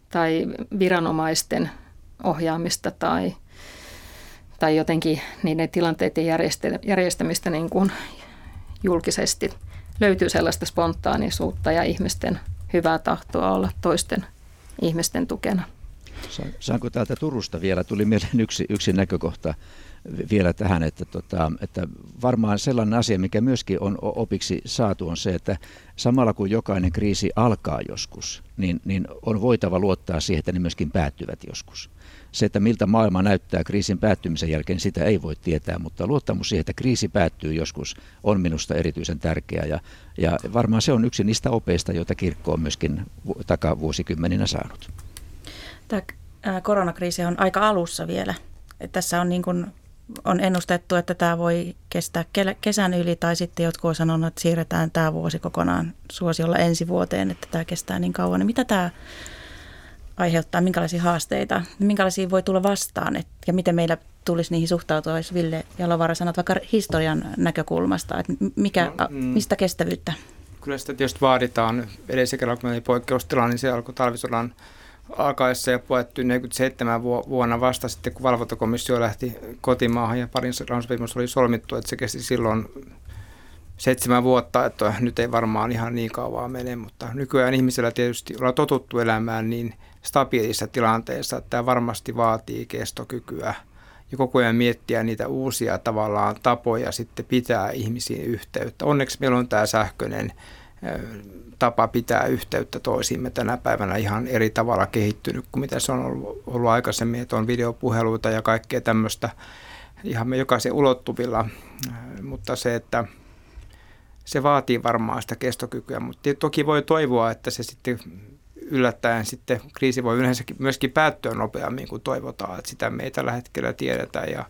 Speaker 8: tai viranomaisten ohjaamista tai, tai jotenkin niiden tilanteiden järjestämistä niin kuin julkisesti. Löytyy sellaista spontaanisuutta ja ihmisten hyvää tahtoa olla toisten ihmisten tukena.
Speaker 6: Saanko täältä Turusta vielä, tuli mieleen yksi, yksi näkökohta vielä tähän, että, tota, että varmaan sellainen asia, mikä myöskin on opiksi saatu, on se, että samalla kun jokainen kriisi alkaa joskus, niin, niin on voitava luottaa siihen, että ne myöskin päättyvät joskus. Se, että miltä maailma näyttää kriisin päättymisen jälkeen, sitä ei voi tietää, mutta luottamus siihen, että kriisi päättyy joskus, on minusta erityisen tärkeä. Ja, ja varmaan se on yksi niistä opeista, joita kirkko on myöskin takavuosikymmeninä saanut.
Speaker 5: Tämä koronakriisi on aika alussa vielä. Tässä on, niin kuin, on ennustettu, että tämä voi kestää kesän yli, tai sitten jotkut ovat sanoneet, että siirretään tämä vuosi kokonaan suosiolla ensi vuoteen, että tämä kestää niin kauan. Niin mitä tämä aiheuttaa, minkälaisia haasteita, minkälaisia voi tulla vastaan et, ja miten meillä tulisi niihin suhtautua, jos Ville Jalovaara sanot vaikka historian näkökulmasta, että mikä, no, mm, mistä kestävyyttä?
Speaker 7: Kyllä sitä tietysti vaaditaan. Edellisen kerran, kun oli poikkeustila, niin se alkoi talvisodan alkaessa ja puettu 47 vuonna vasta sitten, kun valvontakomissio lähti kotimaahan ja parin sopimus oli solmittu, että se kesti silloin seitsemän vuotta, että nyt ei varmaan ihan niin kauan mene, mutta nykyään ihmisellä tietysti ollaan totuttu elämään niin stabiilissa tilanteessa, tämä varmasti vaatii kestokykyä ja koko ajan miettiä niitä uusia tavallaan tapoja sitten pitää ihmisiin yhteyttä. Onneksi meillä on tämä sähköinen tapa pitää yhteyttä toisiimme tänä päivänä ihan eri tavalla kehittynyt kuin mitä se on ollut, ollut aikaisemmin, että on videopuheluita ja kaikkea tämmöistä ihan me jokaisen ulottuvilla, mutta se, että se vaatii varmaan sitä kestokykyä, mutta toki voi toivoa, että se sitten yllättäen sitten kriisi voi yleensäkin myöskin päättyä nopeammin kuin toivotaan, että sitä me ei tällä hetkellä tiedetä ja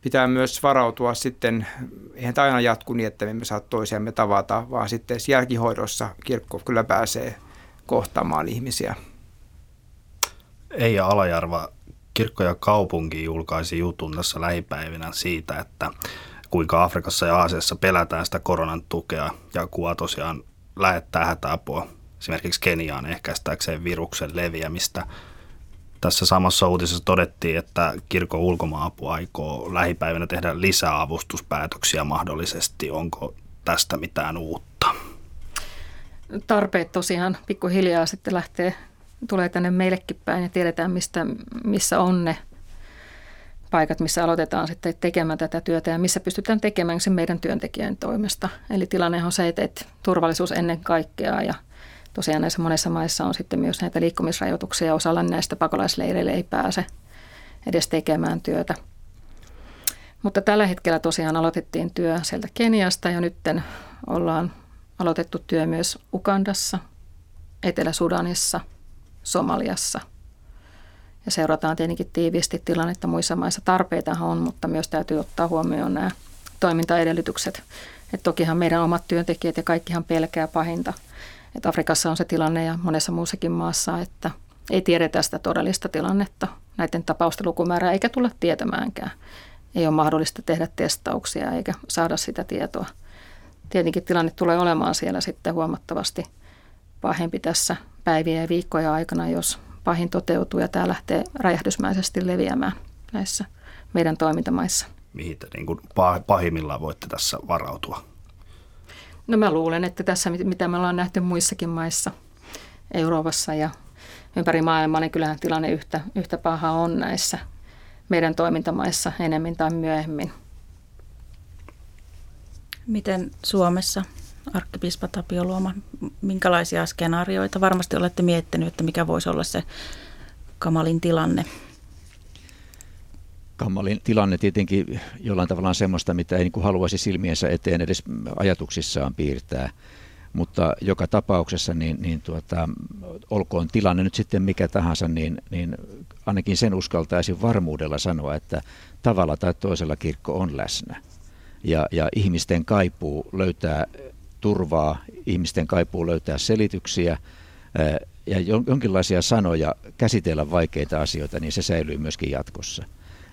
Speaker 7: pitää myös varautua sitten, eihän tämä aina jatku niin, että me emme saa toisiamme tavata, vaan sitten jälkihoidossa kirkko kyllä pääsee kohtaamaan ihmisiä.
Speaker 4: Eija Alajärva, kirkko ja kaupunki julkaisi jutun tässä lähipäivinä siitä, että kuinka Afrikassa ja Aasiassa pelätään sitä koronan tukea ja kuva tosiaan lähettää hätäapua esimerkiksi Keniaan ehkäistääkseen viruksen leviämistä. Tässä samassa uutisessa todettiin, että kirkon ulkomaapu aikoo lähipäivänä tehdä lisää avustuspäätöksiä mahdollisesti. Onko tästä mitään uutta?
Speaker 8: Tarpeet tosiaan pikkuhiljaa sitten lähtee tulee tänne meillekin päin ja tiedetään, mistä, missä on ne paikat, missä aloitetaan sitten tekemään tätä työtä ja missä pystytään tekemään sen meidän työntekijän toimesta. Eli tilanne on se, että turvallisuus ennen kaikkea ja tosiaan näissä monissa maissa on sitten myös näitä liikkumisrajoituksia. Osalla näistä pakolaisleireille ei pääse edes tekemään työtä. Mutta tällä hetkellä tosiaan aloitettiin työ sieltä Keniasta ja nyt ollaan aloitettu työ myös Ukandassa, Etelä-Sudanissa, Somaliassa. Ja seurataan tietenkin tiiviisti tilannetta muissa maissa. Tarpeitahan on, mutta myös täytyy ottaa huomioon nämä toimintaedellytykset. Et tokihan meidän omat työntekijät ja kaikkihan pelkää pahinta. Et Afrikassa on se tilanne ja monessa muussakin maassa, että ei tiedetä sitä todellista tilannetta näiden tapausten lukumäärää eikä tulla tietämäänkään. Ei ole mahdollista tehdä testauksia eikä saada sitä tietoa. Tietenkin tilanne tulee olemaan siellä sitten huomattavasti pahempi tässä päivien ja viikkoja aikana, jos pahin toteutuu ja tämä lähtee räjähdysmäisesti leviämään näissä meidän toimintamaissa.
Speaker 4: Mihin te niin kuin pahimmillaan voitte tässä varautua?
Speaker 8: No mä luulen, että tässä mitä me ollaan nähty muissakin maissa, Euroopassa ja ympäri maailmaa, niin kyllähän tilanne yhtä, yhtä paha on näissä meidän toimintamaissa enemmän tai myöhemmin.
Speaker 5: Miten Suomessa, arkkipiispa Tapio Luoma, minkälaisia skenaarioita varmasti olette miettinyt, että mikä voisi olla se kamalin tilanne?
Speaker 6: Kamalin tilanne tietenkin jollain tavalla semmoista, mitä ei niin kuin haluaisi silmiensä eteen edes ajatuksissaan piirtää. Mutta joka tapauksessa, niin, niin tuota, olkoon tilanne nyt sitten mikä tahansa, niin, niin ainakin sen uskaltaisin varmuudella sanoa, että tavalla tai toisella kirkko on läsnä. Ja, ja ihmisten kaipuu löytää turvaa, ihmisten kaipuu löytää selityksiä ja jonkinlaisia sanoja käsitellä vaikeita asioita, niin se säilyy myöskin jatkossa.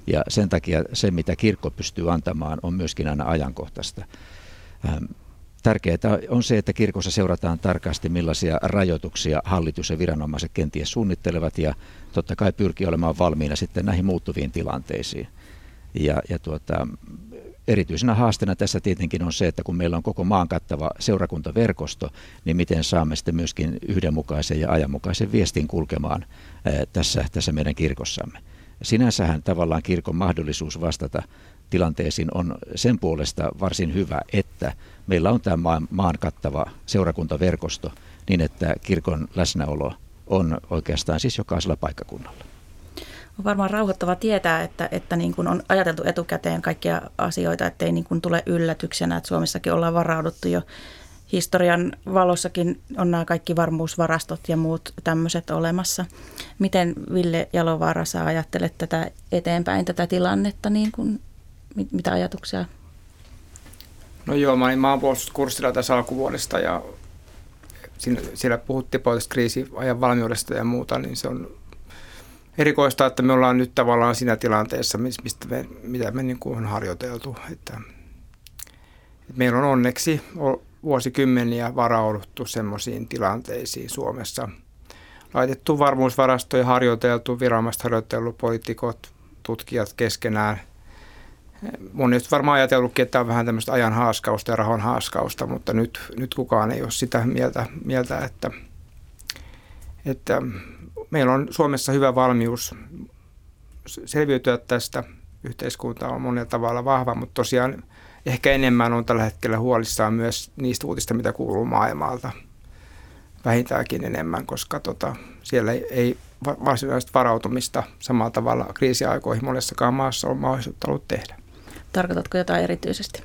Speaker 6: Ja sen takia se, mitä kirkko pystyy antamaan, on myöskin aina ajankohtaista. Tärkeää on se, että kirkossa seurataan tarkasti, millaisia rajoituksia hallitus ja viranomaiset kenties suunnittelevat ja totta kai pyrkii olemaan valmiina sitten näihin muuttuviin tilanteisiin. Ja, ja tuota, erityisenä haasteena tässä tietenkin on se, että kun meillä on koko maan kattava seurakuntaverkosto, niin miten saamme sitten myöskin yhdenmukaisen ja ajanmukaisen viestin kulkemaan tässä, tässä meidän kirkossamme. Sinänsähän tavallaan kirkon mahdollisuus vastata tilanteisiin on sen puolesta varsin hyvä, että meillä on tämä maan, kattava seurakuntaverkosto niin, että kirkon läsnäolo on oikeastaan siis jokaisella paikkakunnalla.
Speaker 5: On varmaan rauhoittava tietää, että, että niin kuin on ajateltu etukäteen kaikkia asioita, ettei niin kuin tule yllätyksenä, että Suomessakin ollaan varauduttu jo historian valossakin on nämä kaikki varmuusvarastot ja muut tämmöiset olemassa. Miten Ville Jalovaara sä ajattelet tätä eteenpäin, tätä tilannetta, niin kuin, mitä ajatuksia?
Speaker 7: No joo, mä olin maanpuolustuskurssilla tässä alkuvuodesta ja siinä, siellä puhuttiin kriisiajan valmiudesta ja muuta, niin se on erikoista, että me ollaan nyt tavallaan siinä tilanteessa, mistä me, mitä me niin kuin on harjoiteltu. Että, että meillä on onneksi vuosikymmeniä varauduttu semmoisiin tilanteisiin Suomessa. Laitettu varmuusvarastoja, harjoiteltu, viranomaiset harjoitellut, poliitikot, tutkijat keskenään. Moni on varmaan ajatellutkin, että tämä on vähän tämmöistä ajan haaskausta ja rahan haaskausta, mutta nyt, nyt kukaan ei ole sitä mieltä, mieltä että, että meillä on Suomessa hyvä valmius selviytyä tästä. Yhteiskunta on monella tavalla vahva, mutta tosiaan ehkä enemmän on tällä hetkellä huolissaan myös niistä uutista, mitä kuuluu maailmalta. Vähintäänkin enemmän, koska tota, siellä ei, ei varsinaista varautumista samalla tavalla kriisiaikoihin monessakaan maassa on mahdollisuutta ollut tehdä.
Speaker 5: Tarkoitatko jotain erityisesti?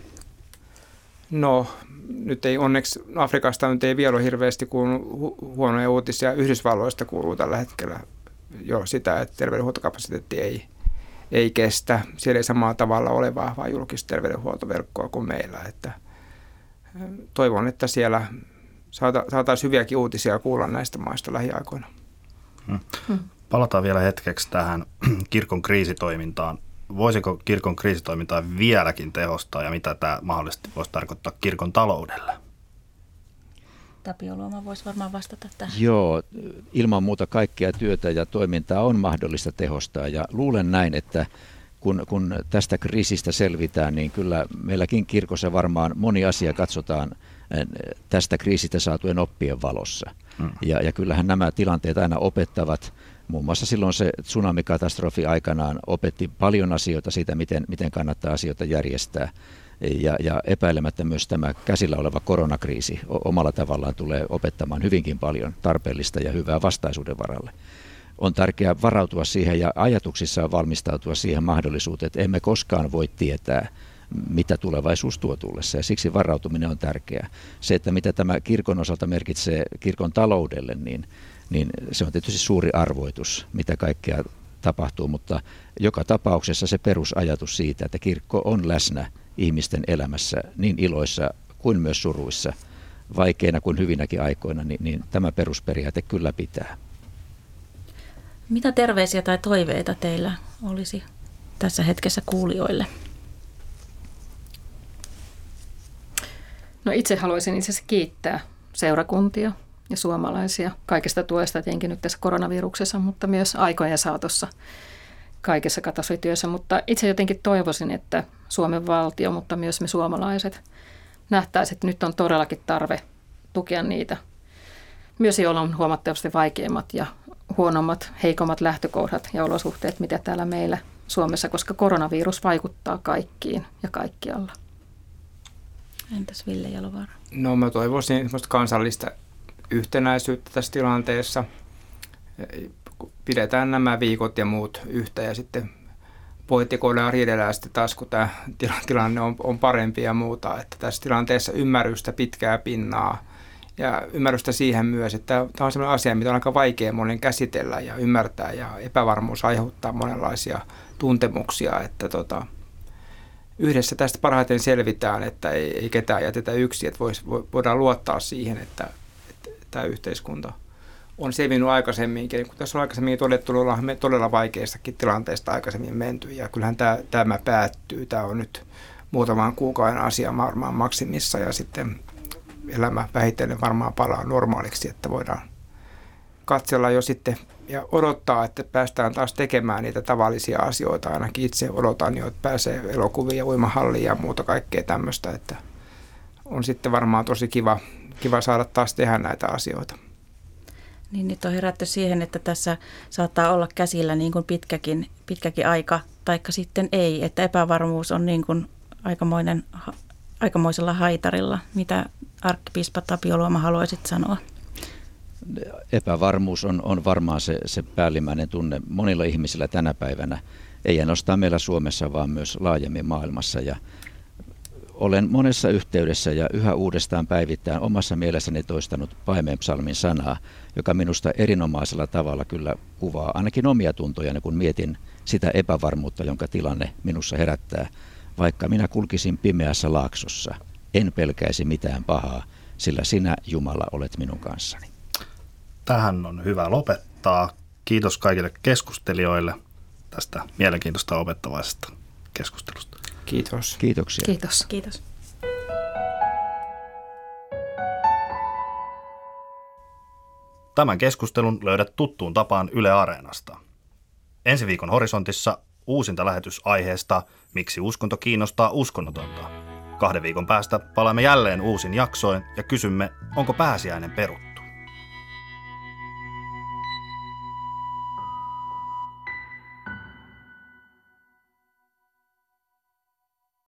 Speaker 7: No, nyt ei onneksi Afrikasta nyt ei vielä ole hirveästi kuulunut huonoja uutisia. Yhdysvalloista kuuluu tällä hetkellä jo sitä, että terveydenhuoltokapasiteetti ei, ei kestä. Siellä ei samalla tavalla ole vahvaa julkista terveydenhuoltoverkkoa kuin meillä. Että toivon, että siellä saataisiin hyviäkin uutisia kuulla näistä maista lähiaikoina.
Speaker 4: Hmm. Palataan vielä hetkeksi tähän *clears throat* kirkon kriisitoimintaan voisiko kirkon kriisitoimintaa vieläkin tehostaa ja mitä tämä mahdollisesti voisi tarkoittaa kirkon taloudelle?
Speaker 5: Tapio Luoma voisi varmaan vastata tähän.
Speaker 6: Joo, ilman muuta kaikkea työtä ja toimintaa on mahdollista tehostaa ja luulen näin, että kun, kun tästä kriisistä selvitään, niin kyllä meilläkin kirkossa varmaan moni asia katsotaan tästä kriisistä saatujen oppien valossa. Mm. Ja, ja kyllähän nämä tilanteet aina opettavat. Muun muassa silloin se tsunamikatastrofi aikanaan opetti paljon asioita siitä, miten, miten kannattaa asioita järjestää. Ja, ja epäilemättä myös tämä käsillä oleva koronakriisi omalla tavallaan tulee opettamaan hyvinkin paljon tarpeellista ja hyvää vastaisuuden varalle. On tärkeää varautua siihen ja ajatuksissaan valmistautua siihen mahdollisuuteen, että emme koskaan voi tietää, mitä tulevaisuus tuo tullessa ja siksi varautuminen on tärkeää. Se, että mitä tämä kirkon osalta merkitsee kirkon taloudelle, niin, niin se on tietysti suuri arvoitus, mitä kaikkea tapahtuu, mutta joka tapauksessa se perusajatus siitä, että kirkko on läsnä ihmisten elämässä niin iloissa kuin myös suruissa, vaikeina kuin hyvinäkin aikoina, niin, niin tämä perusperiaate kyllä pitää.
Speaker 5: Mitä terveisiä tai toiveita teillä olisi tässä hetkessä kuulijoille?
Speaker 8: No itse haluaisin itse asiassa kiittää seurakuntia ja suomalaisia kaikesta tuesta tietenkin nyt tässä koronaviruksessa, mutta myös aikojen saatossa kaikessa katastrofityössä. Mutta itse jotenkin toivoisin, että Suomen valtio, mutta myös me suomalaiset nähtäisiin, että nyt on todellakin tarve tukea niitä, myös joilla on huomattavasti vaikeimmat ja huonommat, heikommat lähtökohdat ja olosuhteet, mitä täällä meillä Suomessa, koska koronavirus vaikuttaa kaikkiin ja kaikkialla.
Speaker 5: Entäs Ville Jalovaara?
Speaker 7: No mä toivoisin semmoista kansallista yhtenäisyyttä tässä tilanteessa. Pidetään nämä viikot ja muut yhtä ja sitten poitikoidaan ja riidellään sitten taas, kun tämä tilanne on, on parempi ja muuta. Että tässä tilanteessa ymmärrystä pitkää pinnaa ja ymmärrystä siihen myös, että tämä on sellainen asia, mitä on aika vaikea monen käsitellä ja ymmärtää ja epävarmuus aiheuttaa monenlaisia tuntemuksia, että tota, yhdessä tästä parhaiten selvitään, että ei, ei ketään jätetä yksin, että vois, voidaan luottaa siihen, että, että tämä yhteiskunta on selvinnyt aikaisemminkin. Kun tässä on aikaisemmin todettu, ollaan me todella vaikeistakin tilanteista aikaisemmin menty ja kyllähän tämä, tämä päättyy. Tämä on nyt muutaman kuukauden asia varmaan maksimissa ja sitten elämä vähitellen varmaan palaa normaaliksi, että voidaan katsella jo sitten ja odottaa, että päästään taas tekemään niitä tavallisia asioita. Ainakin itse odotan jo, että pääsee elokuviin ja uimahalliin ja muuta kaikkea tämmöistä, että on sitten varmaan tosi kiva, kiva saada taas tehdä näitä asioita.
Speaker 5: Niin nyt on herätty siihen, että tässä saattaa olla käsillä niin kuin pitkäkin, pitkäkin aika, taikka sitten ei, että epävarmuus on niin kuin aikamoinen, aikamoisella haitarilla. Mitä arkkipiispa Tapio Luoma haluaisit sanoa?
Speaker 6: epävarmuus on, on varmaan se, se päällimmäinen tunne monilla ihmisillä tänä päivänä. Ei ainoastaan meillä Suomessa, vaan myös laajemmin maailmassa. Ja olen monessa yhteydessä ja yhä uudestaan päivittäin omassa mielessäni toistanut paimeenpsalmin sanaa, joka minusta erinomaisella tavalla kyllä kuvaa ainakin omia tuntojani, kun mietin sitä epävarmuutta, jonka tilanne minussa herättää. Vaikka minä kulkisin pimeässä laaksossa, en pelkäisi mitään pahaa, sillä sinä, Jumala, olet minun kanssani
Speaker 4: tähän on hyvä lopettaa. Kiitos kaikille keskustelijoille tästä mielenkiintoista opettavaisesta keskustelusta.
Speaker 7: Kiitos.
Speaker 6: Kiitoksia.
Speaker 8: Kiitos.
Speaker 5: Kiitos.
Speaker 4: Tämän keskustelun löydät tuttuun tapaan Yle Areenasta. Ensi viikon horisontissa uusinta lähetys aiheesta Miksi uskonto kiinnostaa uskonnotonta. Kahden viikon päästä palaamme jälleen uusin jaksoin ja kysymme, onko pääsiäinen peruttu.